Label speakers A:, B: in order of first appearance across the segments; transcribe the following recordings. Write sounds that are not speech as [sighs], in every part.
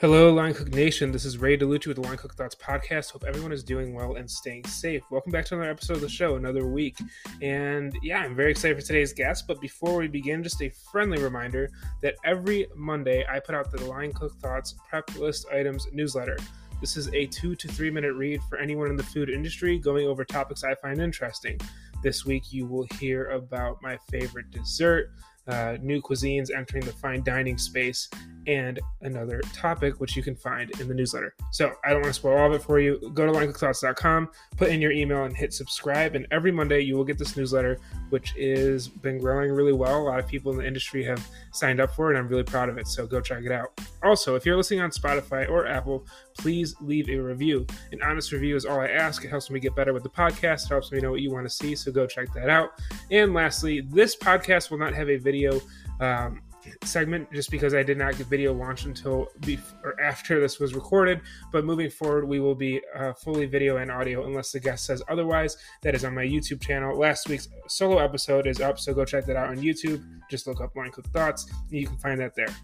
A: Hello, Line Cook Nation. This is Ray DeLucci with the Line Cook Thoughts podcast. Hope everyone is doing well and staying safe. Welcome back to another episode of the show, another week. And yeah, I'm very excited for today's guest. But before we begin, just a friendly reminder that every Monday I put out the Line Cook Thoughts prep list items newsletter. This is a two to three minute read for anyone in the food industry going over topics I find interesting. This week, you will hear about my favorite dessert, uh, new cuisines entering the fine dining space, and another topic which you can find in the newsletter. So I don't want to spoil all of it for you. Go to linecookthoughts.com, put in your email, and hit subscribe. And every Monday you will get this newsletter, which is been growing really well. A lot of people in the industry have signed up for it, and I'm really proud of it. So go check it out. Also, if you're listening on Spotify or Apple, please leave a review. An honest review is all I ask. It helps me get better with the podcast. It helps me know what you want to see. So go check that out. And lastly, this podcast will not have a video. Um, segment just because I did not get video launched until or after this was recorded. But moving forward, we will be uh, fully video and audio unless the guest says otherwise. That is on my YouTube channel. Last week's solo episode is up, so go check that out on YouTube. Just look up Line Cook Thoughts, and you can find that there.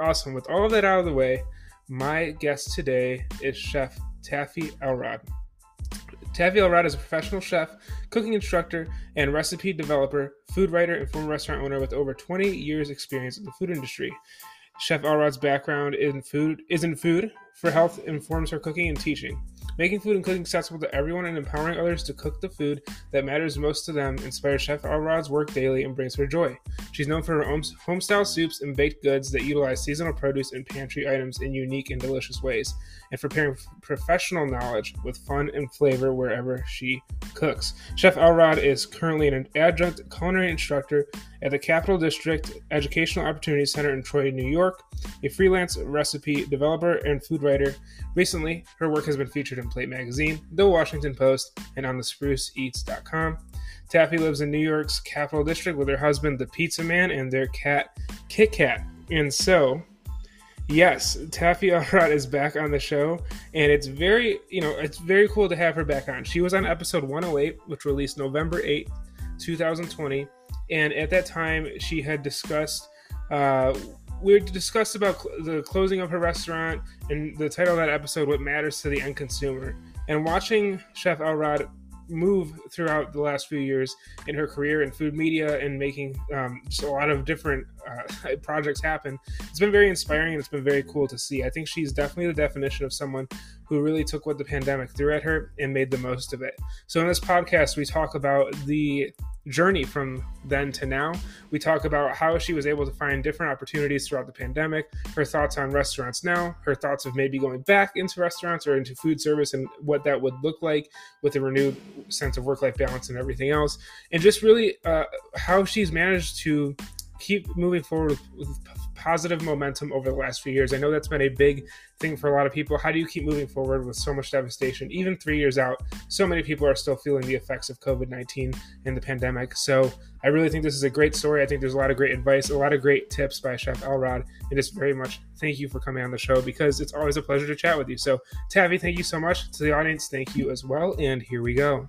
A: Awesome. With all of that out of the way, my guest today is Chef Taffy Elrod. Taffy Elrod is a professional chef, cooking instructor, and recipe developer, food writer, and former restaurant owner with over 20 years' experience in the food industry. Chef Elrod's background in food is in food for health informs her cooking and teaching. Making food and cooking accessible to everyone and empowering others to cook the food that matters most to them inspires Chef Elrod's work daily and brings her joy. She's known for her home style soups and baked goods that utilize seasonal produce and pantry items in unique and delicious ways, and for pairing professional knowledge with fun and flavor wherever she cooks. Chef Elrod is currently an adjunct culinary instructor at the Capital District Educational Opportunity Center in Troy, New York, a freelance recipe developer and food writer. Recently, her work has been featured in Plate Magazine, The Washington Post, and on the spruceeats.com. Taffy lives in New York's Capital District with her husband, the Pizza Man, and their cat, Kit Kat. And so, yes, Taffy Elrod is back on the show, and it's very, you know, it's very cool to have her back on. She was on episode 108, which released November 8th, 2020, and at that time, she had discussed uh, we discussed about cl- the closing of her restaurant and the title of that episode what matters to the end consumer. And watching chef elrod move throughout the last few years in her career in food media and making um, just a lot of different uh, [laughs] projects happen it's been very inspiring and it's been very cool to see. I think she's definitely the definition of someone who really took what the pandemic threw at her and made the most of it. So in this podcast we talk about the journey from then to now. We talk about how she was able to find different opportunities throughout the pandemic, her thoughts on restaurants now, her thoughts of maybe going back into restaurants or into food service and what that would look like with a renewed sense of work life balance and everything else, and just really uh, how she's managed to keep moving forward with, with positive momentum over the last few years. I know that's been a big thing for a lot of people. How do you keep moving forward with so much devastation? Even three years out, so many people are still feeling the effects of COVID 19 and the pandemic. So I really think this is a great story. I think there's a lot of great advice, a lot of great tips by Chef Elrod. And just very much thank you for coming on the show because it's always a pleasure to chat with you. So, Taffy, thank you so much. To the audience, thank you as well. And here we go.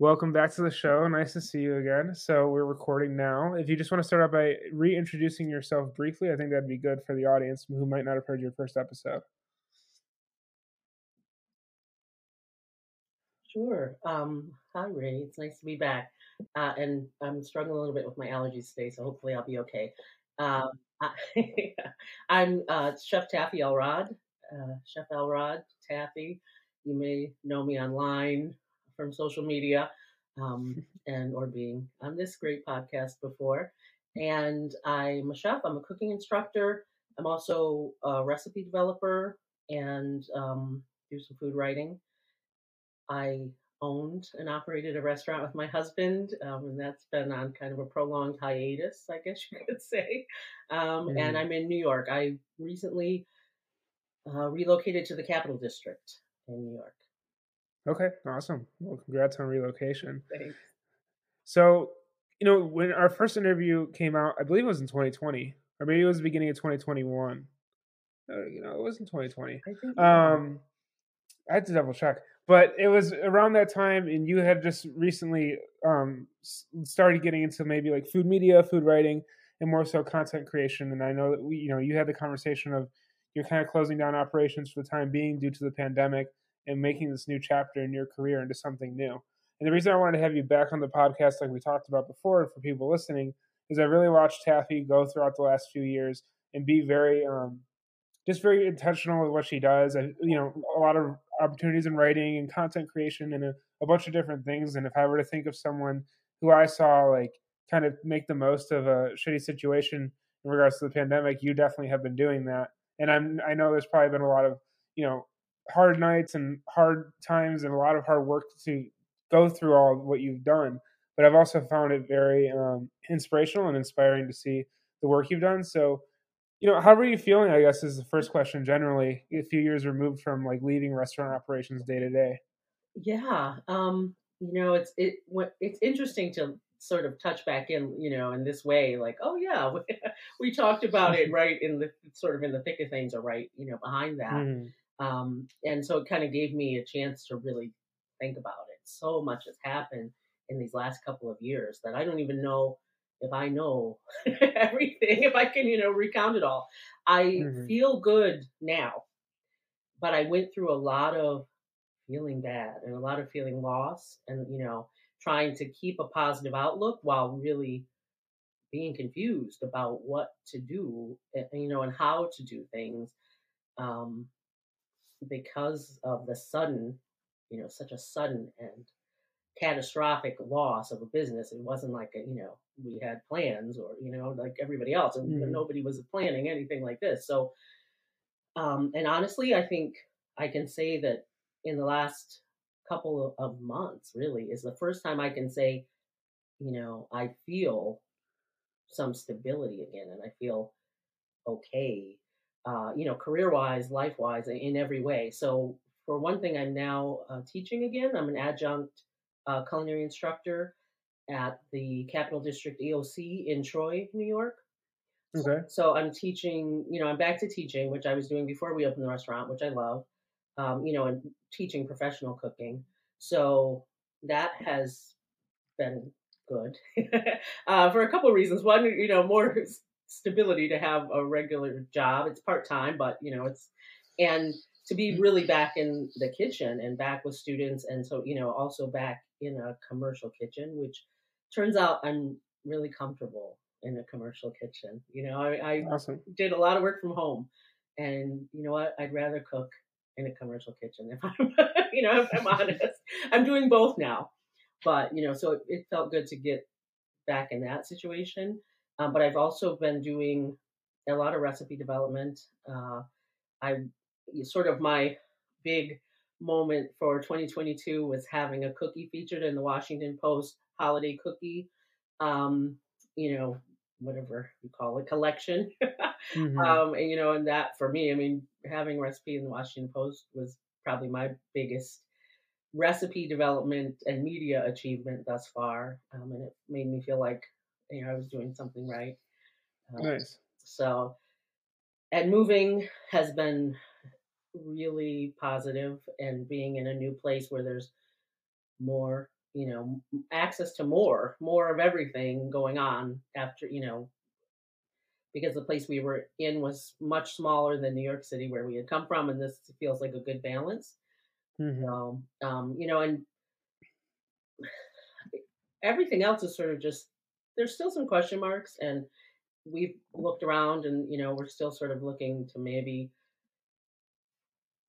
A: Welcome back to the show. Nice to see you again. So we're recording now. If you just want to start out by reintroducing yourself briefly, I think that'd be good for the audience who might not have heard your first episode.
B: Sure. Um, hi, Ray. It's nice to be back. Uh, and I'm struggling a little bit with my allergies today, so hopefully I'll be okay. Um, [laughs] I, am uh, Chef Taffy Elrod, uh, Chef Elrod Taffy. You may know me online from social media um, [laughs] and or being on this great podcast before. And I'm a chef. I'm a cooking instructor. I'm also a recipe developer and um, do some food writing. I owned and operated a restaurant with my husband, um, and that's been on kind of a prolonged hiatus, I guess you could say. Um, mm-hmm. And I'm in New York. I recently uh, relocated to the Capital District in New York.
A: Okay, awesome. Well, congrats on relocation.
B: Thanks.
A: So, you know, when our first interview came out, I believe it was in 2020, or maybe it was the beginning of 2021. Uh, you know, it was in 2020. I um, I had to double check, but it was around that time, and you had just recently um started getting into maybe like food media, food writing, and more so content creation. And I know that we, you know, you had the conversation of you're kind of closing down operations for the time being due to the pandemic and making this new chapter in your career into something new. And the reason I wanted to have you back on the podcast, like we talked about before, for people listening, is I really watched Taffy go throughout the last few years and be very, um, just very intentional with what she does. I, you know, a lot of opportunities in writing and content creation and a, a bunch of different things. And if I were to think of someone who I saw like kind of make the most of a shitty situation in regards to the pandemic, you definitely have been doing that. And I'm I know there's probably been a lot of you know hard nights and hard times and a lot of hard work to go through all what you've done. But I've also found it very um, inspirational and inspiring to see the work you've done. So, you know, how are you feeling? I guess is the first question. Generally, a few years removed from like leading restaurant operations day to day.
B: Yeah, um, you know, it's it it's interesting to sort of touch back in, you know, in this way, like, oh yeah, we, [laughs] we talked about it [laughs] right in the sort of in the thick of things, or right, you know, behind that. Mm-hmm. Um, and so it kind of gave me a chance to really think about it. So much has happened in these last couple of years that I don't even know if I know [laughs] everything, if I can, you know, recount it all. I mm-hmm. feel good now, but I went through a lot of feeling bad and a lot of feeling lost and, you know, trying to keep a positive outlook while really being confused about what to do, eh, you know, and how to do things. Um, because of the sudden, you know, such a sudden and catastrophic loss of a business. It wasn't like, a, you know, we had plans or, you know, like everybody else, and mm-hmm. nobody was planning anything like this. So, um, and honestly, I think I can say that in the last couple of months, really, is the first time I can say, you know, I feel some stability again and I feel okay uh, you know, career wise, life wise, in every way. So, for one thing, I'm now uh, teaching again. I'm an adjunct uh, culinary instructor at the Capital District EOC in Troy, New York.
A: Okay.
B: So, I'm teaching, you know, I'm back to teaching, which I was doing before we opened the restaurant, which I love, um, you know, and teaching professional cooking. So, that has been good [laughs] uh, for a couple of reasons. One, you know, more stability to have a regular job. It's part time, but you know, it's and to be mm. really back in the kitchen and back with students, and so you know, also back in a commercial kitchen, which turns out I'm really comfortable in a commercial kitchen. You know, I, I awesome. did a lot of work from home, and you know what? I'd rather cook in a commercial kitchen if I'm, [laughs] you know, if I'm honest. I'm doing both now, but you know, so it, it felt good to get back in that situation. Um, but I've also been doing a lot of recipe development. Uh, I sort of my big moment for 2022 was having a cookie featured in the Washington Post holiday cookie, um, you know, whatever you call it, collection. [laughs] mm-hmm. um, and, you know, and that for me, I mean, having recipe in the Washington Post was probably my biggest recipe development and media achievement thus far. Um, and it made me feel like you know I was doing something right.
A: Um, nice.
B: So, and moving has been really positive, and being in a new place where there's more, you know, access to more, more of everything going on after, you know, because the place we were in was much smaller than New York City, where we had come from, and this feels like a good balance. Mm-hmm. So, um, you know, and [sighs] everything else is sort of just there's still some question marks, and we've looked around, and you know, we're still sort of looking to maybe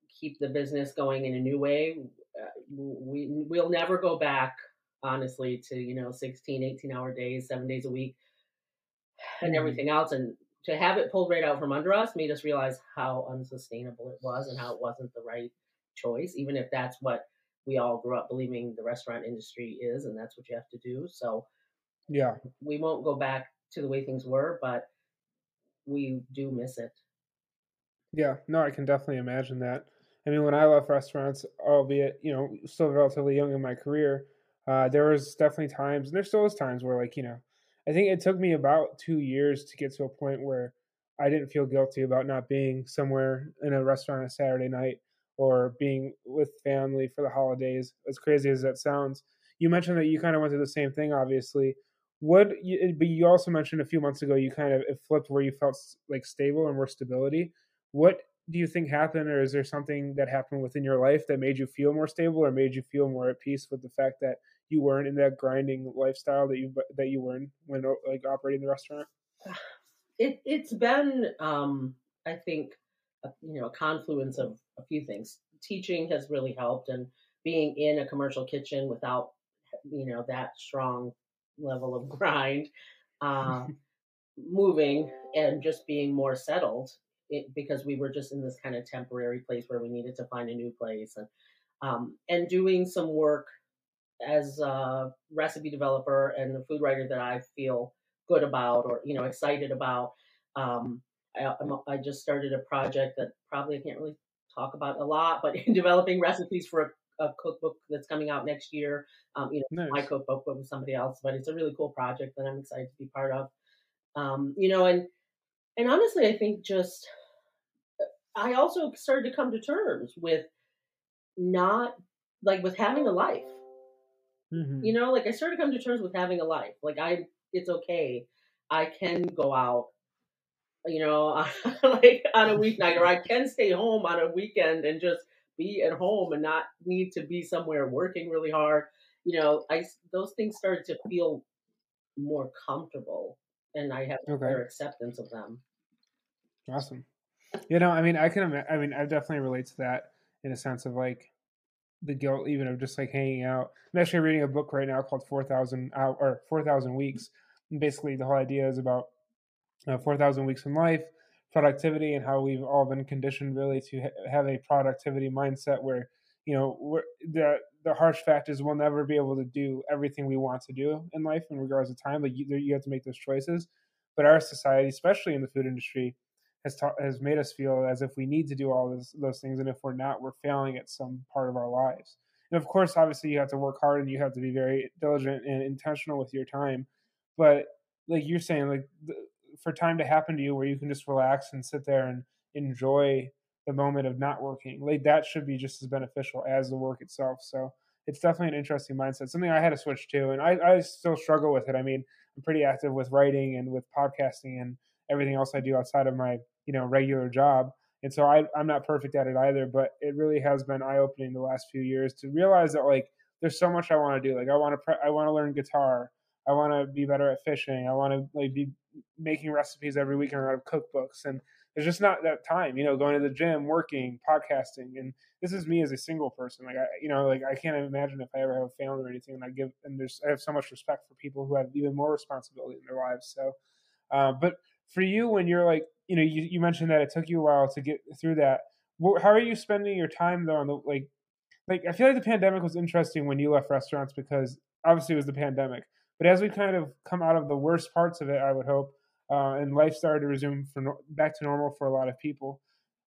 B: keep the business going in a new way. Uh, we we'll never go back, honestly, to you know 16, 18 hour days, seven days a week, and mm-hmm. everything else, and to have it pulled right out from under us made us realize how unsustainable it was and how it wasn't the right choice, even if that's what we all grew up believing the restaurant industry is, and that's what you have to do. So
A: yeah,
B: we won't go back to the way things were, but we do miss it.
A: Yeah, no, I can definitely imagine that. I mean, when I left restaurants, albeit you know still relatively young in my career, uh, there was definitely times, and there still is times where like you know, I think it took me about two years to get to a point where I didn't feel guilty about not being somewhere in a restaurant on a Saturday night or being with family for the holidays. As crazy as that sounds, you mentioned that you kind of went through the same thing, obviously. What, you, but you also mentioned a few months ago you kind of it flipped where you felt like stable and more stability. What do you think happened, or is there something that happened within your life that made you feel more stable, or made you feel more at peace with the fact that you weren't in that grinding lifestyle that you that you were in when like operating the restaurant? [sighs]
B: It it's been, um, I think, a, you know, a confluence of a few things. Teaching has really helped, and being in a commercial kitchen without, you know, that strong level of grind, uh, [laughs] moving and just being more settled it, because we were just in this kind of temporary place where we needed to find a new place and um, and doing some work as a recipe developer and a food writer that I feel good about or you know excited about. Um, I, I, just started a project that probably I can't really talk about a lot, but [laughs] in developing recipes for a, cookbook that's coming out next year. Um, you know, nice. my cookbook with somebody else, but it's a really cool project that I'm excited to be part of. Um, you know, and and honestly, I think just I also started to come to terms with not like with having a life. Mm-hmm. You know, like I started to come to terms with having a life. Like I, it's okay. I can go out, you know, [laughs] like on a weeknight, or I can stay home on a weekend and just be at home and not need to be somewhere working really hard. You know, I those things started to feel more comfortable, and I have okay. better acceptance of them.
A: Awesome. You know, I mean, I can. I mean, I definitely relate to that in a sense of like the guilt, even of just like hanging out. I'm actually reading a book right now called Four Thousand or Four Thousand Weeks, and basically the whole idea is about uh, four thousand weeks in life, productivity, and how we've all been conditioned really to ha- have a productivity mindset where you know the the harsh fact is we'll never be able to do everything we want to do in life in regards to time. Like you, you have to make those choices. But our society, especially in the food industry, has ta- has made us feel as if we need to do all this, those things, and if we're not, we're failing at some part of our lives. And of course, obviously, you have to work hard and you have to be very diligent and intentional with your time. But like you're saying, like the, for time to happen to you where you can just relax and sit there and enjoy the moment of not working, like that should be just as beneficial as the work itself. So it's definitely an interesting mindset. Something I had to switch to, and I, I still struggle with it. I mean, I'm pretty active with writing and with podcasting and everything else I do outside of my you know regular job and so I, i'm not perfect at it either but it really has been eye-opening the last few years to realize that like there's so much i want to do like i want to pre- i want to learn guitar i want to be better at fishing i want to like be making recipes every week and of cookbooks. And there's just not that time you know going to the gym working podcasting. And this is me as a single person. Like i you know like i can't imagine if i ever have a family or anything and i give and there's i have so much respect for people who have even more responsibility in their lives. So uh, but for you when you're like you know you, you mentioned that it took you a while to get through that. How are you spending your time though on the like like i feel like the pandemic was interesting when you left restaurants because obviously it was the pandemic but as we kind of come out of the worst parts of it i would hope uh, and life started to resume for back to normal for a lot of people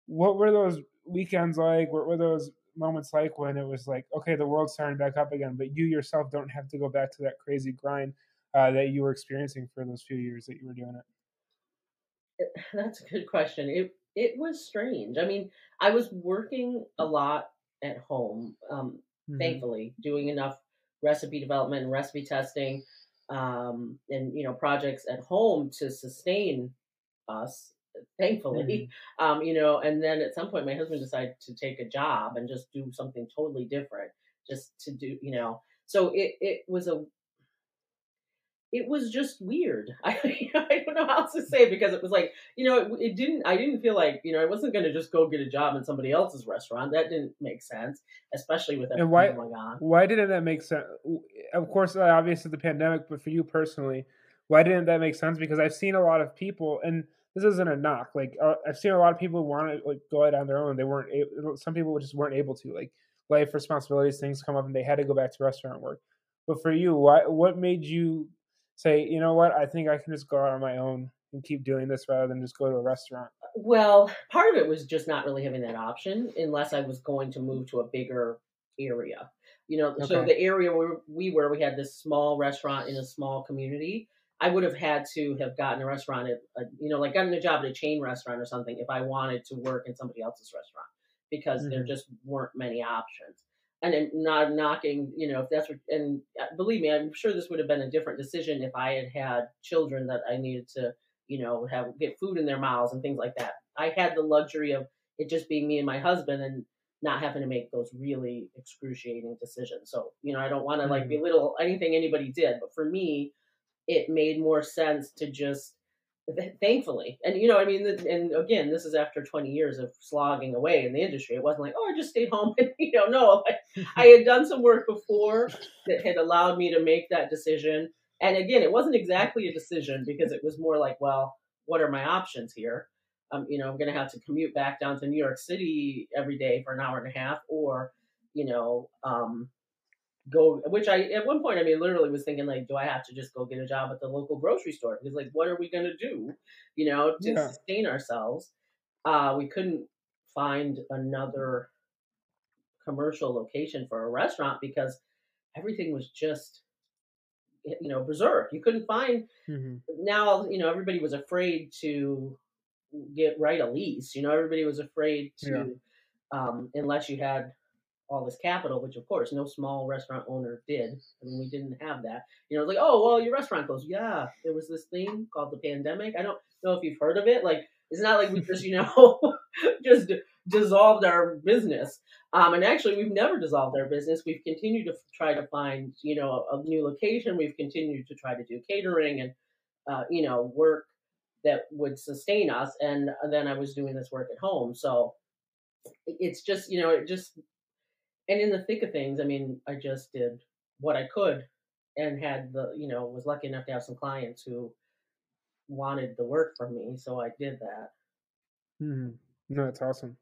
A: what were those weekends like what were those moments like when it was like okay the world's starting back up again but you yourself don't have to go back to that crazy grind uh, that you were experiencing for those few years that you were doing it
B: that's a good question. It it was strange. I mean, I was working a lot at home, um, mm-hmm. thankfully, doing enough recipe development and recipe testing, um, and you know projects at home to sustain us. Thankfully, mm-hmm. [laughs] um, you know, and then at some point, my husband decided to take a job and just do something totally different, just to do, you know. So it it was a it was just weird. [laughs] I, I don't know how else to say it because it was like, you know, it, it didn't, I didn't feel like, you know, I wasn't going to just go get a job in somebody else's restaurant. That didn't make sense, especially with everything why, going on.
A: Why didn't that make sense? Of course, uh, obviously the pandemic, but for you personally, why didn't that make sense? Because I've seen a lot of people, and this isn't a knock. Like uh, I've seen a lot of people who want to like go out on their own. They weren't able, some people just weren't able to. Like life responsibilities, things come up, and they had to go back to restaurant work. But for you, why, what made you say, you know what, I think I can just go out on my own and keep doing this rather than just go to a restaurant?
B: Well, part of it was just not really having that option unless I was going to move to a bigger area. You know, okay. so the area where we were, we had this small restaurant in a small community. I would have had to have gotten a restaurant at, a, you know, like gotten a job at a chain restaurant or something if I wanted to work in somebody else's restaurant because mm-hmm. there just weren't many options. And not knocking, you know, if that's what, and uh, believe me, I'm sure this would have been a different decision if I had had children that I needed to, you know, have get food in their mouths and things like that. I had the luxury of it just being me and my husband and not having to make those really excruciating decisions. So, you know, I don't want to like mm-hmm. belittle anything anybody did, but for me, it made more sense to just thankfully. And you know i mean and again this is after 20 years of slogging away in the industry. It wasn't like oh i just stayed home [laughs] and you know no I, had done some work before that had allowed me to make that decision. And again it wasn't exactly a decision because it was more like well what are my options here? Um, you know i'm going to have to commute back down to new york city every day for an hour and a half or you know um, go which i at one point i mean literally was thinking like do i have to just go get a job at the local grocery store because like what are we going to do you know to yeah. sustain ourselves uh we couldn't find another commercial location for a restaurant because everything was just you know preserved you couldn't find mm-hmm. now you know everybody was afraid to get right a lease you know everybody was afraid to yeah. um unless you had all this capital, which of course no small restaurant owner did. I mean, we didn't have that. You know, like, oh, well, your restaurant closed. Yeah, there was this thing called the pandemic. I don't know if you've heard of it. Like, it's not like we just, you know, [laughs] just dissolved our business. Um, and actually, we've never dissolved our business. We've continued to try to find, you know, a, a new location. We've continued to try to do catering and, uh, you know, work that would sustain us. And then I was doing this work at home. So it's just, you know, it just and in the thick of things, I mean, I just did what I could and had the, you know, was lucky enough to have some clients who wanted the work from me. So I did that.
A: hmm No, that's awesome.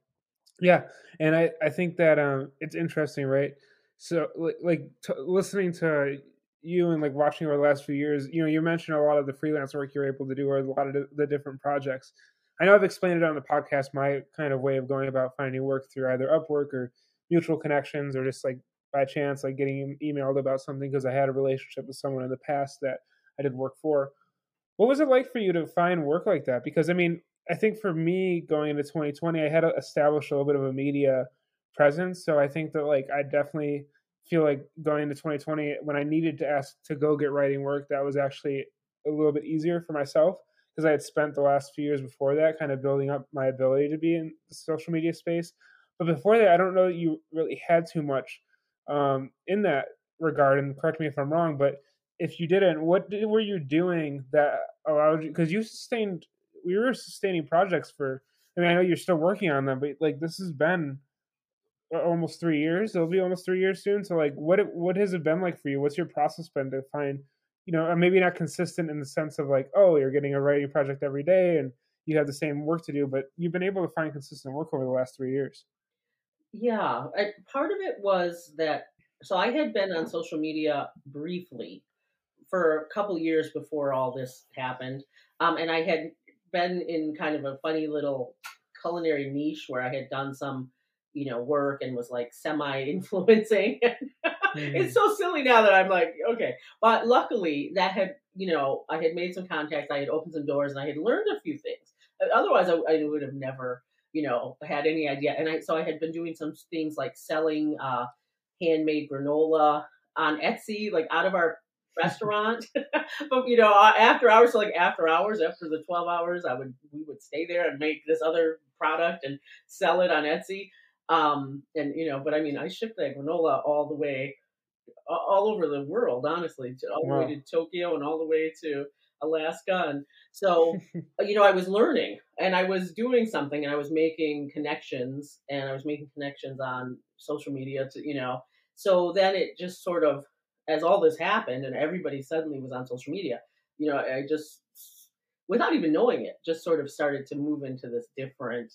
A: Yeah. And I, I think that um, it's interesting, right? So, like, t- listening to you and like watching over the last few years, you know, you mentioned a lot of the freelance work you're able to do or a lot of the different projects. I know I've explained it on the podcast, my kind of way of going about finding work through either Upwork or mutual connections or just like by chance like getting emailed about something because I had a relationship with someone in the past that I did work for. What was it like for you to find work like that? Because I mean, I think for me going into 2020, I had uh, established a little bit of a media presence, so I think that like I definitely feel like going into 2020 when I needed to ask to go get writing work, that was actually a little bit easier for myself because I had spent the last few years before that kind of building up my ability to be in the social media space. But before that, I don't know that you really had too much um, in that regard. And correct me if I'm wrong, but if you didn't, what did, were you doing that allowed you? Because you sustained, we were sustaining projects for. I mean, I know you're still working on them, but like this has been almost three years. It'll be almost three years soon. So, like, what what has it been like for you? What's your process been to find, you know, maybe not consistent in the sense of like, oh, you're getting a writing project every day and you have the same work to do, but you've been able to find consistent work over the last three years.
B: Yeah, I, part of it was that so I had been on social media briefly for a couple years before all this happened, um, and I had been in kind of a funny little culinary niche where I had done some, you know, work and was like semi influencing. [laughs] mm. It's so silly now that I'm like, okay, but luckily that had, you know, I had made some contacts, I had opened some doors, and I had learned a few things. Otherwise, I, I would have never you know, had any idea. And I so I had been doing some things like selling uh, handmade granola on Etsy, like out of our restaurant. [laughs] but you know, uh, after hours, so like after hours, after the twelve hours, I would we would stay there and make this other product and sell it on Etsy. Um, and you know, but I mean, I shipped that granola all the way, all over the world, honestly, to, all the way to Tokyo and all the way to Alaska. And so, [laughs] you know, I was learning and I was doing something and I was making connections and I was making connections on social media to, you know, so then it just sort of, as all this happened and everybody suddenly was on social media, you know, I just, without even knowing it, just sort of started to move into this different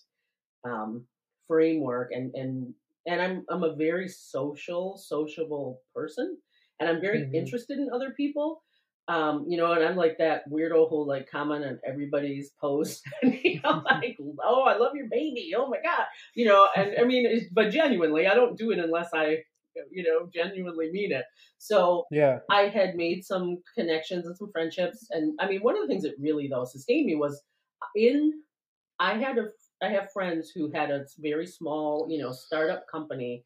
B: um, framework and, and, and I'm I'm a very social, sociable person, and I'm very
A: Mhm.
B: interested in other people. Um, you know, and I'm like that weirdo who like comment on everybody's post, [laughs] and you know, [laughs] like, oh, I love your baby, oh my god, you know, and I mean, it's, but genuinely, I don't do it unless I, you know, genuinely mean it. So
A: Yeah.
B: I had made some connections and some friendships, and I mean, one of the things that really though sustained me was in. I had a I have friends who had a very small, you know, startup company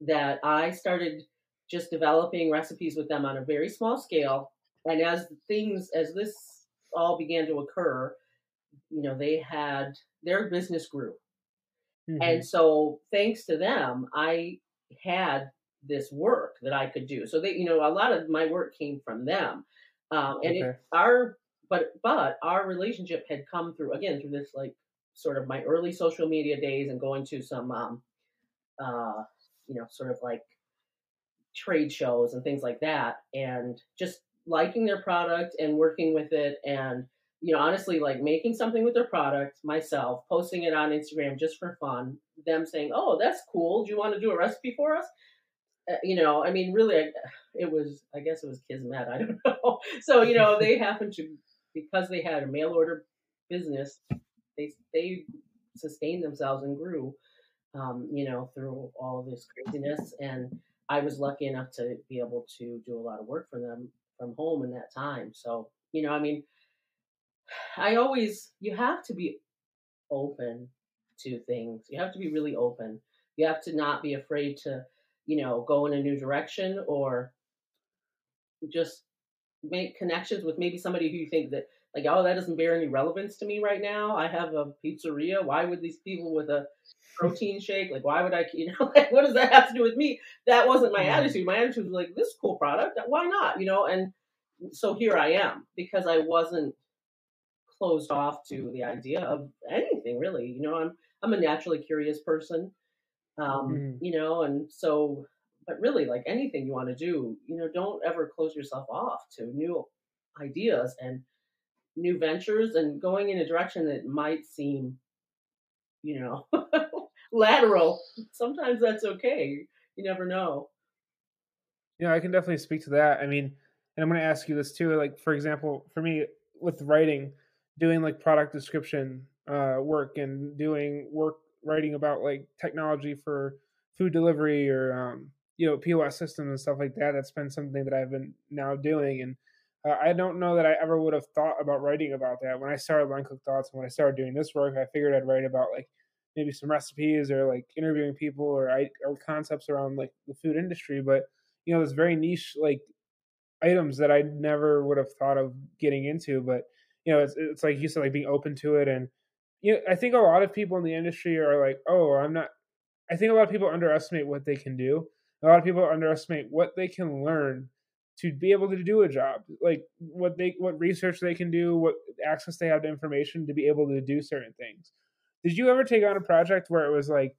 B: that I started just developing recipes with them on a very small scale. And as things as this all began to occur, you know, they had their business grew.
A: Mhm.
B: And so thanks to them, I had this work that I could do. So they, you know, a lot of my work came from them. Um, and it, our, but, but our relationship had come through, again, through this like sort of my early social media days and going to some, um, uh, you know, sort of like trade shows and things like that. And just liking their product and working with it and, you know, honestly, like making something with their product myself, posting it on Instagram just for fun, them saying, "Oh, that's cool. Do you want to do a recipe for us?" Uh, you know, I mean, really, I- it was. I guess it was Kismet. I don't [laughs] know. So you know, they happened to because they had a mail order business. They they sustained themselves and grew. Um, you know, through all this craziness, and I was lucky enough to be able to do a lot of work for them from home in that time. So you know, I mean, I always you have to be open to things. You have to be really open. You have to not be afraid to, you know, go in a new direction or just make connections with maybe somebody who you think that like, oh, that doesn't bear any relevance to me right now. I have a pizzeria. Why would these people with a protein shake, like, why would I, [laughs] you know, like, what does that have to do with me? That wasn't my
A: Mhm.
B: attitude. My attitude was like, this cool product. Why not? You know, and so here I am because I wasn't closed off to the idea of anything really. You know, I'm I'm a naturally curious person. Um,
A: Mhm.
B: you know, and so but really like anything you want to do, you know, don't ever close yourself off to new ideas and new ventures and going in a direction that might seem, you know, [laughs] lateral. Sometimes that's okay. You never know.
A: Yeah, I can definitely speak to that. I mean, and I'm going to ask you this too. Like, for example, for me with writing, doing like product description uh, work and doing work writing about like technology for food delivery or um, you know POS systems and stuff like that. That's been something that I've been now doing, and uh, I don't know that I ever would have thought about writing about that when I started Line Cook Thoughts. And when I started doing this work, I figured I'd write about like maybe some recipes or like interviewing people or I or concepts around like the food industry, but you know, this very niche like items that I never would have thought of getting into. But you know, it's it's like you said, like being open to it, and you know, I think a lot of people in the industry are like, oh, I'm not. I think a lot of people underestimate what they can do. A lot of people underestimate what they can learn to be able to do a job, like what they what research they can do, what access they have to information to be able to do certain things. Did you ever take on a project where it was like,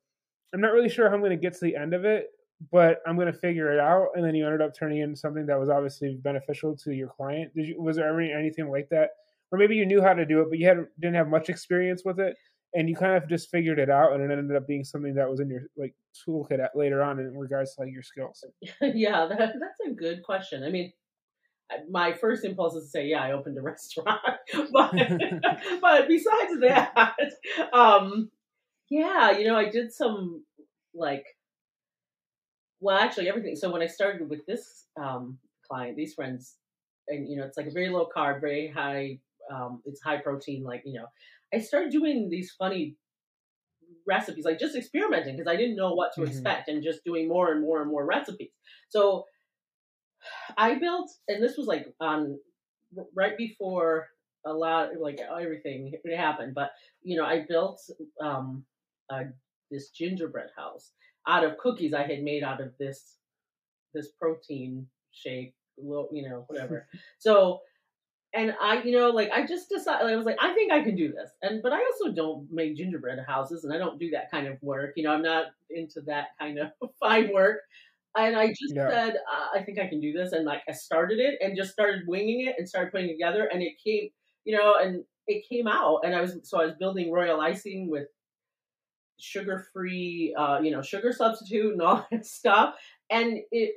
A: I'm not really sure how I'm going to get to the end of it, but I'm going to figure it out, and then you ended up turning in something that was obviously beneficial to your client? Did you was there ever anything like that, or maybe you knew how to do it, but you had didn't have much experience with it, and you kind of just figured it out, and it ended up being something that was in your like toolkit at, later on in regards to like your skills. [laughs]
B: yeah, that, that's a good question. I mean, my first impulse is to say, yeah, I opened a [laughs] restaurant, but [laughs] but besides that, um, yeah, you know, I did some like, well, actually, everything. So when I started with this um, client, these friends, and you know, it's like a very low carb, very high, um, it's high protein, like you know, I started doing these funny recipes, like just experimenting because I didn't know what to
A: Mhm.
B: expect, and just doing more and more and more recipes. So I built, and this was like on right before a lot, like everything happened. But you know, I built um, uh, this gingerbread house out of cookies I had made out of this this protein shake, you know, whatever. [laughs] so, and I, you know, like I just decided, I was like, I think I can do this, and but I also don't make gingerbread houses, and I don't do that kind of work. You know, I'm not into that kind of [laughs] fine work. And I just said, I think I can do this, and like I started it and just started winging it and started putting it together, and it came, you know, and it came out, and I was so I was building royal icing with sugar free, uh, you know, sugar substitute and all [laughs] that stuff. And it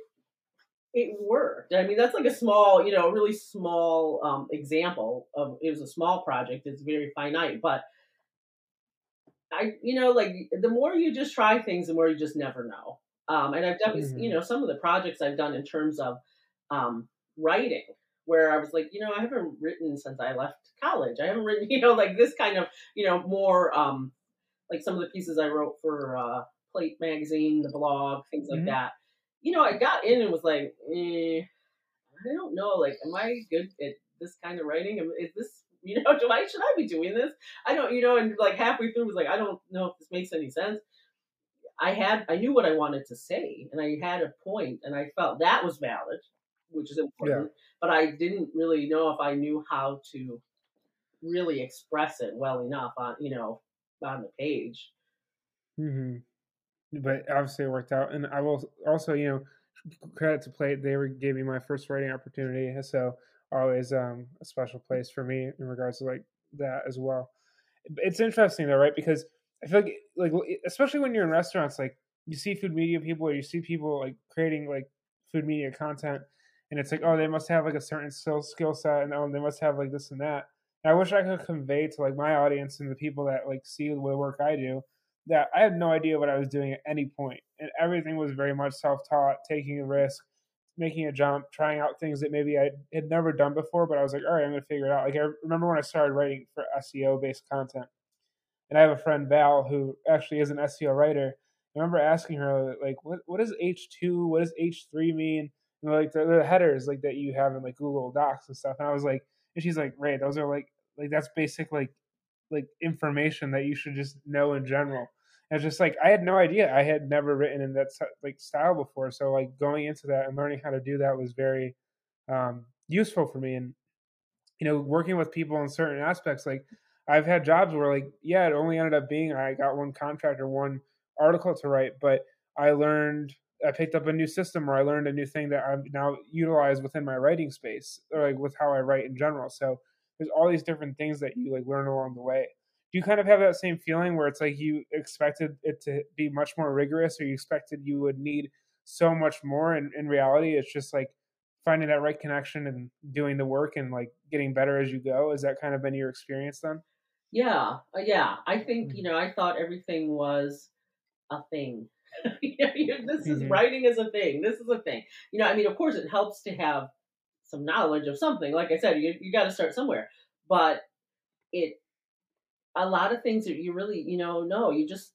B: it worked. I mean, that's like a small, you know, really small um, example of it was a small project. It's very finite, but I, you know, like the more you just try things, the more you just never know. Um, and I've definitely, mm-hmm. you know, some of the projects I've done in terms of um, writing, where I was like, you know, I haven't written since I left college. I haven't written, [laughs] you know, like this kind of, you know, more um, like some of the pieces I wrote for uh, Plate magazine, the blog, things like mm-hmm. that. You know, I got in and was like, eh, I don't know, like, am I good at this kind of writing? Is this [laughs] you know, do I should I be doing this? I don't, you know, and like halfway through was like, I don't know if this makes any sense. I had I knew what I wanted to say and I had a point and I felt that was valid, which is important. Yeah. But I didn't really know if I knew how to really express it well enough on you know on the page.
A: hmm But obviously it worked out, and I will also you know credit to Plate. They were gave me my first writing opportunity, so always um, a special place for me in regards to like that as well. It's interesting though, right? Because I feel like like especially when you're in restaurants, like you see food media people or you see people like creating like food media content, and it's like oh they must have like a certain skill skill set and oh they must have like this and that. And I wish I could convey to like my audience and the people that like see the work I do that I had no idea what I was doing at any point, and everything was very much self taught, taking a risk making a jump, trying out things that maybe I had never done before, but I was like, all right, I'm going to figure it out. Like I remember when I started writing for SEO based content, and I have a friend Val who actually is an SEO writer. I remember asking her like, what what does H two, what does H three mean? And like the, the, headers like that you have in like Google Docs and stuff. And I was like, and she's like, Ray, those are like like that's basic like like information that you should just know in general. It's just like I had no idea. I had never written in that like style before. So like going into that and learning how to do that was very um, useful for me. And you know, working with people in certain aspects, like I've had jobs where like yeah, it only ended up being I got one contract or one article to write, but I learned I picked up a new system or I learned a new thing that I'm now utilize within my writing space or like with how I write in general. So there's all these different things that you like learn along the way do you kind of have that same feeling where it's like you expected it to be much more rigorous or you expected you would need so much more and in reality it's just like finding that right connection and doing the work and like getting better as you go. Has that kind of been your experience then?
B: Yeah uh, yeah. I think you mm-hmm. know i thought everything was a thing. [laughs] This is mm-hmm. writing is a thing. This is a thing. You know i mean of course it helps to have some knowledge of something. Like i said you, you got to start somewhere. But it a lot of things that you really, you know, no, you just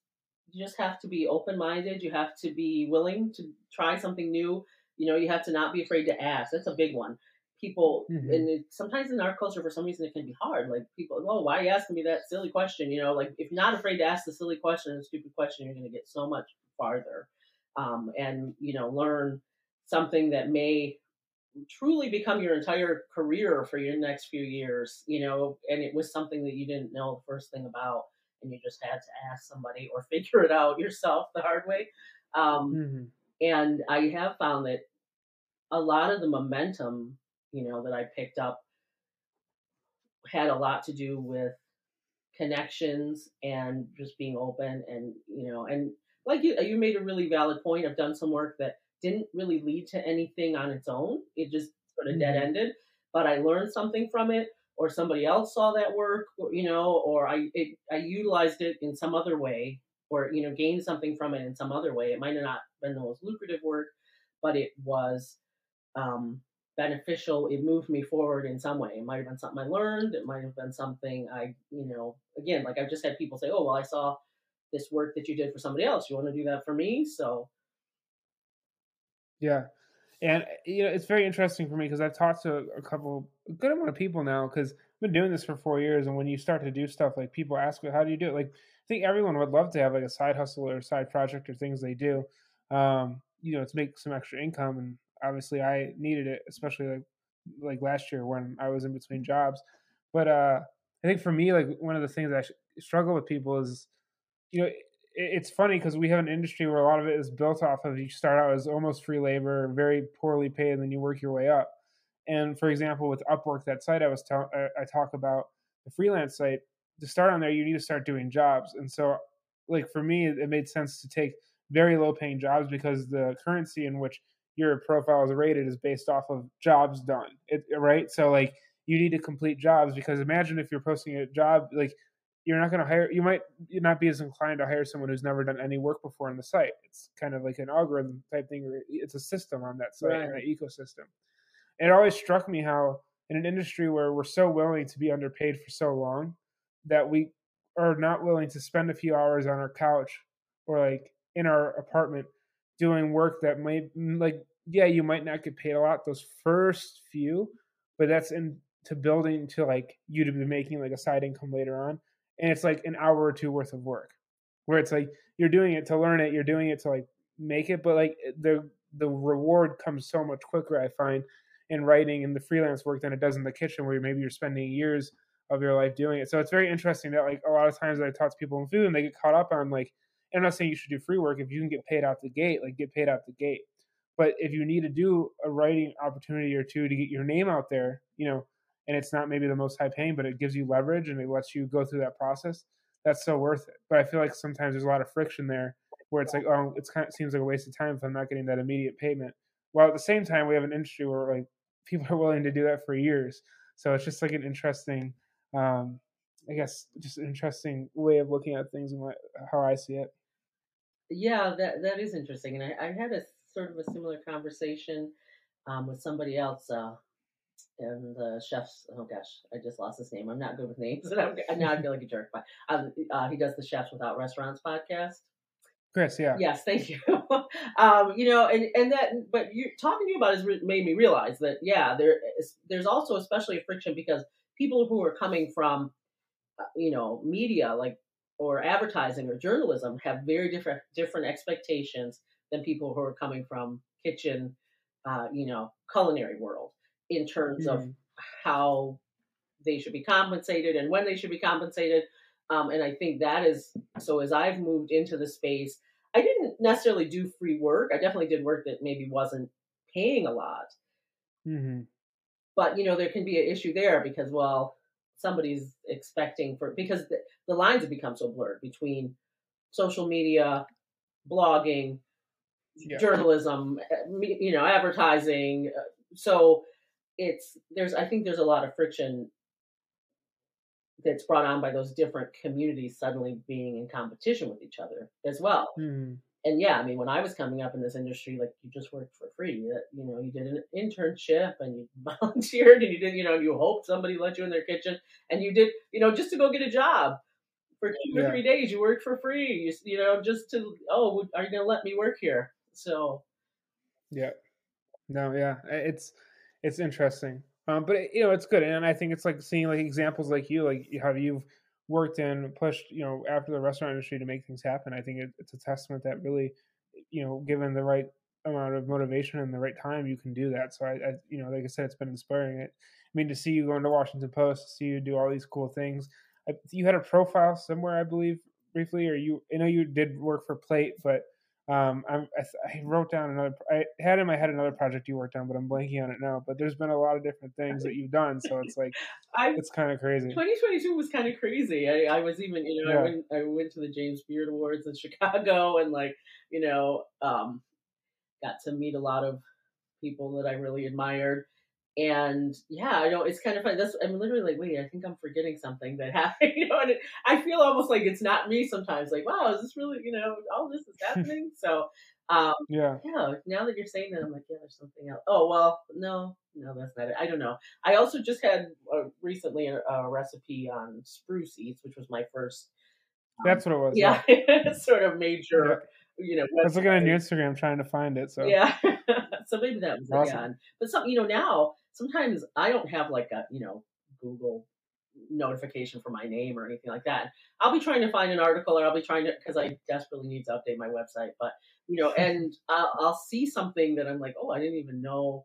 B: you just have to be open minded. You have to be willing to try something new. You know, you have to not be afraid to ask. That's a big one. People, mm-hmm. and it, sometimes in our culture, for some reason, it can be hard. Like people, oh, why are you asking me that silly question? You know, like if you're not afraid to ask the silly question and stupid question, you're going to get so much farther, um, and you know, learn something that may truly become your entire career for your next few years, you know, and it was something that you didn't know the first thing about and you just had to ask somebody or [laughs] figure it out yourself the hard way. Um, mm-hmm. And I have found that a lot of the momentum, you know, that I picked up had a lot to do with connections and just being open and, you know, and like you, you made a really valid point. I've done some work that didn't really lead to anything on its own. It just sort of dead mm-hmm. ended. But I learned something from it, or somebody else saw that work, or, you know, or I it, I utilized it in some other way, or you know, gained something from it in some other way. It might have not been the most lucrative work, but it was um, beneficial. It moved me forward in some way. It might have been something I learned. It might have been something I, you know, again, like I've just had people say, "Oh, well, I saw this work that you did for somebody else. You want to do that for me?" So
A: yeah. And you know, it's very interesting for me because I've talked to a couple, a good amount of people now because I've been doing this for four years. And when you start to do stuff, like people ask, "How do you do it?" Like, I think everyone would love to have like a side hustle or side project or things they do, um, you know, to make some extra income. And obviously, I needed it, especially like like last year when I was in between jobs. But uh, I think for me, like one of the things I struggle with people is, you know, it's funny because we have an industry where a lot of it is built off of you start out as almost free labor, very poorly paid, and then you work your way up. And for example, with Upwork, that site I was I talk about the freelance site. To start on there, you need to start doing jobs. And so like for me, it made sense to take very low paying jobs because the currency in which your profile is rated is based off of jobs done. It, right? So like you need to complete jobs because imagine if you're posting a job like you're not going to hire you might not be as inclined to hire someone who's never done any work before on the site. It's kind of like an algorithm type thing or it's a system on that site right. an ecosystem. And it always struck me how in an industry where we're so willing to be underpaid for so long that we are not willing to spend a few hours on our couch or like in our apartment doing work that might like yeah you might not get paid a lot those first few but that's into building to like you to be making like a side income later on and it's like an hour or two worth of work where it's like you're doing it to learn it you're doing it to like make it but like the the reward comes so much quicker i find in writing and the freelance work than it does in the kitchen where maybe you're spending years of your life doing it. So it's very interesting that like a lot of times i talk to people in food and they get caught up on like i'm not saying you should do free work if you can get paid out the gate like get paid out the gate but if you need to do a writing opportunity or two to get your name out there you know and it's not maybe the most high paying, but it gives you leverage and it lets you go through that process, that's so worth it. But I feel like sometimes there's a lot of friction there where it's like, oh, it's kind of seems like a waste of time if I'm not getting that immediate payment. While at the same time, we have an industry where like [laughs] people are willing to do that for years. So it's just like an interesting, um, I guess, just an interesting way of looking at things and how I see it.
B: Yeah, that that is interesting, and I, I had a sort of a similar conversation um, with somebody else uh, and the chef's oh gosh, I just lost his name. I'm not good with names, [laughs] and I'm, now I feel like a jerk. But um, uh, he does the Chefs Without Restaurants podcast.
A: Chris, yeah,
B: yes, thank you. [laughs] um, you know, and and that, but you talking to you about it made me realize that yeah, there is there's also especially a friction because people who are coming from, uh, you know, media like or advertising or journalism have very different different expectations than people who are coming from kitchen, uh, you know, culinary world in terms mm-hmm. of how they should be compensated and when they should be compensated. Um, and I think that is so. As I've moved into the space, I didn't necessarily do free work. I definitely did work that maybe wasn't paying a lot. Mm-hmm. But you know, there can be an issue there because well, somebody's expecting for because the, the lines have become so blurred between social media, blogging, yeah. journalism, eh, you know, advertising. Uh, so it's there's I think there's a lot of friction that's brought on by those different communities suddenly being in competition with each other as well. Mm. And yeah, I mean, when I was coming up in this industry, like you just worked for free. You, you know, you did an internship and you [laughs] volunteered and you did, you know, you hoped somebody let you in their kitchen and you did, you know, just to go get a job for two yeah. or three days. You worked for free. You, you know, just to oh, are you going to let me work here? So,
A: yeah, no, yeah, it's it's interesting. Um, but it, you know, it's good, and I think it's like seeing like examples like you, like how you've worked and pushed, you know, after the restaurant industry to make things happen. I think it, it's a testament that really, you know, given the right amount of motivation and the right time, you can do that. So I, I you know, like I said, it's been inspiring. It, I mean, to see you go into Washington Post, see you do all these cool things. I, you had a profile somewhere, I believe, briefly, or you, I know you did work for Plate, but um, I, I, wrote down another. I had in my head another project you worked on, but I'm blanking on it now. But there's been a lot of different things that you've done, so it's like [laughs] I, it's kind of crazy.
B: 2022 was kind of crazy. I, I, was even, you know, yeah. I went I went to the James Beard Awards in [laughs] Chicago, and like, you know, um, got to meet a lot of people that I really admired and yeah, I know it's kind of funny. That's I'm literally like, wait, I think I'm forgetting something that [laughs] happened. You know, and it, I feel almost like it's not me sometimes. Like, wow, is this really? You know, all this is [laughs] happening. so, um, yeah, yeah. Now that you're saying that, I'm like, yeah, there's something else. Oh well, no, no, that's not it. I don't know. I also just had uh, recently a, a, recipe on spruce eats, which was my first.
A: Um, that's what it was.
B: Yeah, yeah. [laughs] sort of major. Yeah. You know,
A: I was looking on your Instagram trying to find it. So
B: yeah, so maybe that was awesome. again. But some, you know, now sometimes I don't have like a, you know, Google notification for my name or anything like that. I'll be trying to find an article or I'll be trying to, because I desperately need to update my website. But, you know, [laughs] and I'll, I'll see something that I'm like, oh, I didn't even know,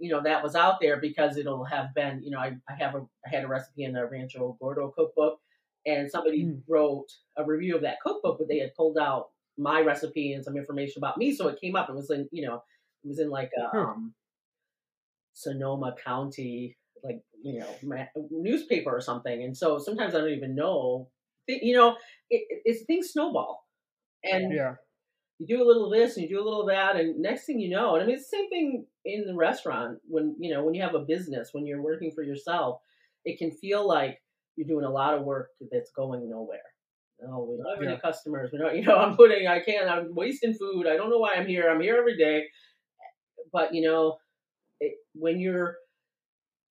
B: you know, that was out there because it'll have been, you know, I, I have a, I had a recipe in the Rancho Gordo cookbook and somebody mm. wrote a review of that cookbook, but they had pulled out my recipe and some information about me. So it came up. It was in, you know, it was in like a, hmm. um, Sonoma County, like you know, newspaper or something. And so sometimes I don't even know you know, it, it's things snowball, and
A: yeah,
B: you do a little of this and you do a little of that, and next thing you know, and I mean, it's the same thing in the restaurant when you know when you have a business when you're working for yourself, it can feel like you're doing a lot of work that's going nowhere. Oh, we don't have yeah. any customers. We don't, you know, [laughs] I'm putting, I can't, I'm wasting food. I don't know why I'm here. I'm here every day. But, you know, it, when you're,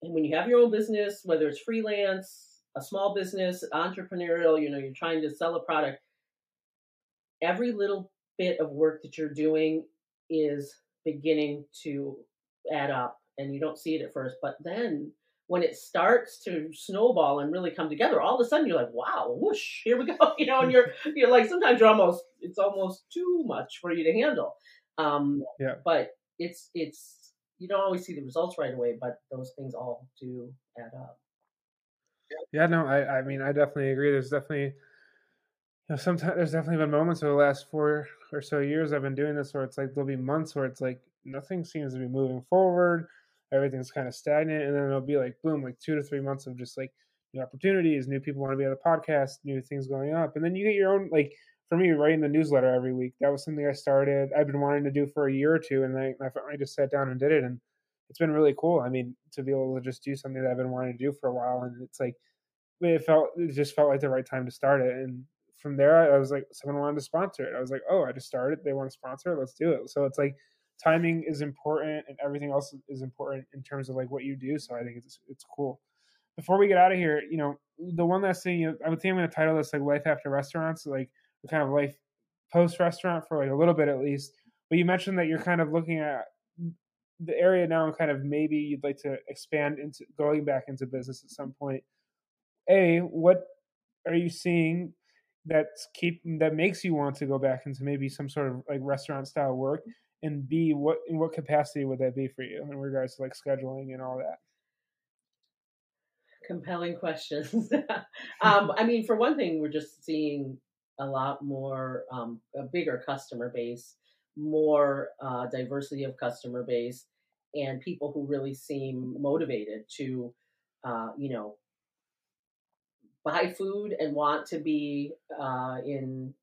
B: when you have your own business, whether it's freelance, a small business, entrepreneurial, you know, you're trying to sell a product, every little bit of work that you're doing is beginning to add up and you don't see it at first. But then when it starts to snowball and really come together, all of a sudden you're like, wow, whoosh, here we [laughs] go. You know, and you're you're like sometimes you're almost it's almost too much for you to handle. Um yeah. but it's it's you don't always see the results right away, but those things all do add up.
A: Yeah, no, I I mean I definitely agree. There's definitely you know, sometimes there's definitely been moments over the last four or so years I've been doing this where it's like there'll be months where it's like nothing seems to be moving forward everything's kind of stagnant, and then it'll be like boom, like two to three months of just like new opportunities, new people want to be on the podcast, new things going up, and then you get your own like for me writing the newsletter every week. That was something I started. I've been wanting to do for a year or two, and I, finally just sat down and did it, and it's been really cool. I mean, to be able to just do something that I've been wanting to do for a while, and it's like it felt it just felt like the right time to start it, and from there I was like, someone wanted to sponsor it. I was like, oh, I just started. They want to sponsor it. Let's do it. So it's like timing is important and everything else is important in terms of like what you do. So I think it's it's cool. Before we get out of here, you know, the one last thing you know, I would think I'm going to title this like life after restaurants, like the kind of life post restaurant for like a little bit at least. But you mentioned that you're kind of looking at the area now and kind of maybe you'd like to expand into going back into business at some point. A, what are you seeing that's keep that makes you want to go back into maybe some sort of like restaurant style work? and b what in what capacity would that be for you in regards to like scheduling and all that
B: compelling questions [laughs] [laughs] um, i mean for one thing we're just seeing a lot more um, a bigger customer base more uh, diversity of customer base and people who really seem motivated to uh, you know buy food and want to be uh, in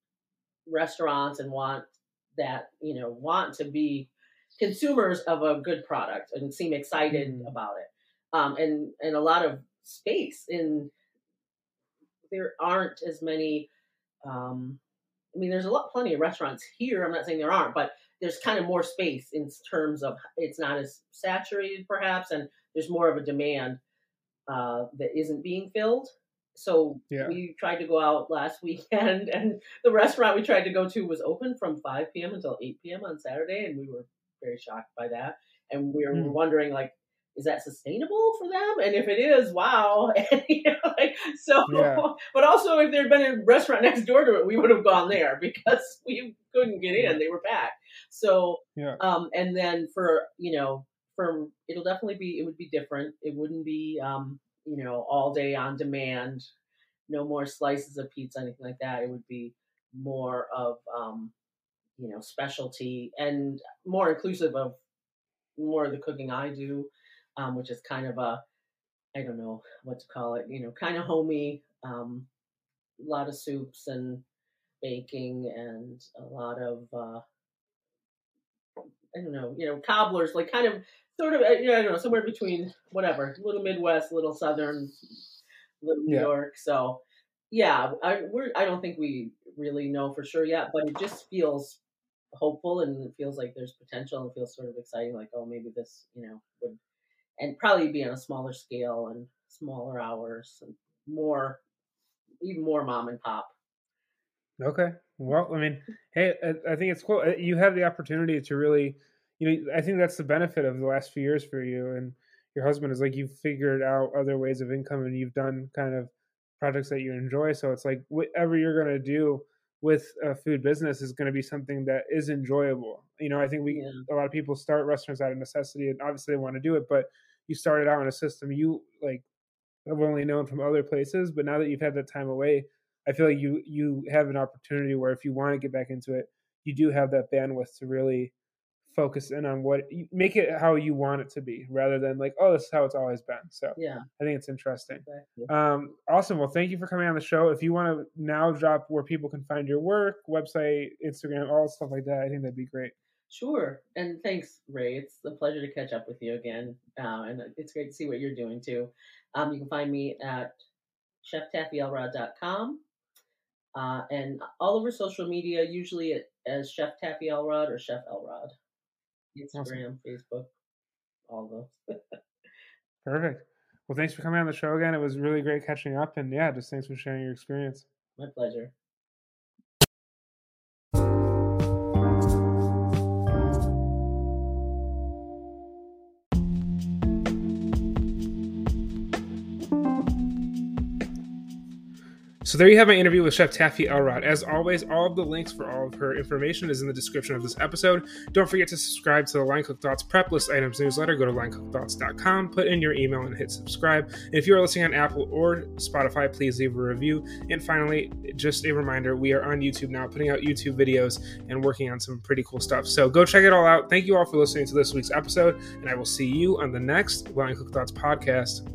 B: restaurants and want that you know want to be consumers of a good product and seem excited mm. about it um, and and a lot of space in there aren't as many um, i mean there's a lot plenty of restaurants here i'm not saying there aren't but there's kind of more space in terms of it's not as saturated perhaps and there's more of a demand uh, that isn't being filled so yeah. we tried to go out last [laughs] weekend, and the restaurant we tried to go to was open from 5 p.m. until 8 p.m. on Saturday, and we were very shocked by that. And we were mm. wondering, like, is that sustainable for them? And if it is, wow. [laughs] And, you know, like, so, yeah. [laughs] but also if there had been a restaurant next door to it, we would have gone there because [laughs] we couldn't get in. They were packed. So, yeah. um, and then for, you know, from, it'll definitely be, it would be different. It wouldn't be, um, you know, all day on demand, no more slices of pizza, anything like that. It would be more of, um, you know, specialty and more inclusive of more of the cooking I do, um, which is kind of a, I don't know what to call it, you know, kind of homey, um, a lot of soups and baking and a lot of, uh, I don't know, you know, cobblers, like kind of sort of, uh, you know, I don't know, somewhere between whatever, little Midwest, little Southern, little New yeah. York. So, yeah, I we're I don't think we really know for sure yet, but it just feels hopeful and it feels like there's potential and feels sort of exciting. Like, oh, maybe this, you know, would and probably be on a smaller scale and smaller hours and more, even more mom and pop.
A: Okay. Well, I mean, hey, I think it's cool. Uh, you have the opportunity to really you know, I think that's the benefit of the last few years for you and your husband is like you've figured out other ways of income and you've done kind of projects that you enjoy. So it's like whatever you're going to do with a food business is going to be something that is enjoyable. You know, I think we yeah. a lot of people start restaurants out of necessity and obviously they want to do it, but you started out in a system you like have only known from other places, but now that you've had that time away, I feel like you you have an opportunity where if you want to get back into it, you do have that bandwidth to really focus in on what make it how you want it to be rather than like oh this is how it's always been. So
B: yeah.
A: I think it's interesting.
B: Exactly.
A: um awesome well thank you for coming on the show. If you want to now drop where people can find your work website instagram all stuff like that i think that'd be great
B: Sure. And thanks, Ray. It's a pleasure to catch up with you again. Uh, and it's great to see what you're doing too. Um, you can find me at cheftaffyelrod.com uh, and all over social media, usually as Chef Taffy Elrod or Chef Elrod. Instagram, awesome. Facebook, all those. [laughs]
A: Perfect. Well, thanks for coming on the show again. It was really great catching up. And yeah, just thanks for sharing your experience.
B: My pleasure.
A: So there you have my interview with Chef Taffy Elrod. As always, all of the links for all of her information is in the description of this episode. Don't forget to subscribe to the Line Cook Thoughts Prep List Items newsletter. Go to linecookthoughts.com, put in your email, and hit subscribe. And if you are listening on Apple or Spotify, please leave a review. And finally, just a reminder, we are on YouTube now, putting out YouTube videos and working on some pretty cool stuff. So go check it all out. Thank you all for listening to this week's episode, and I will see you on the next Line Cook Thoughts podcast.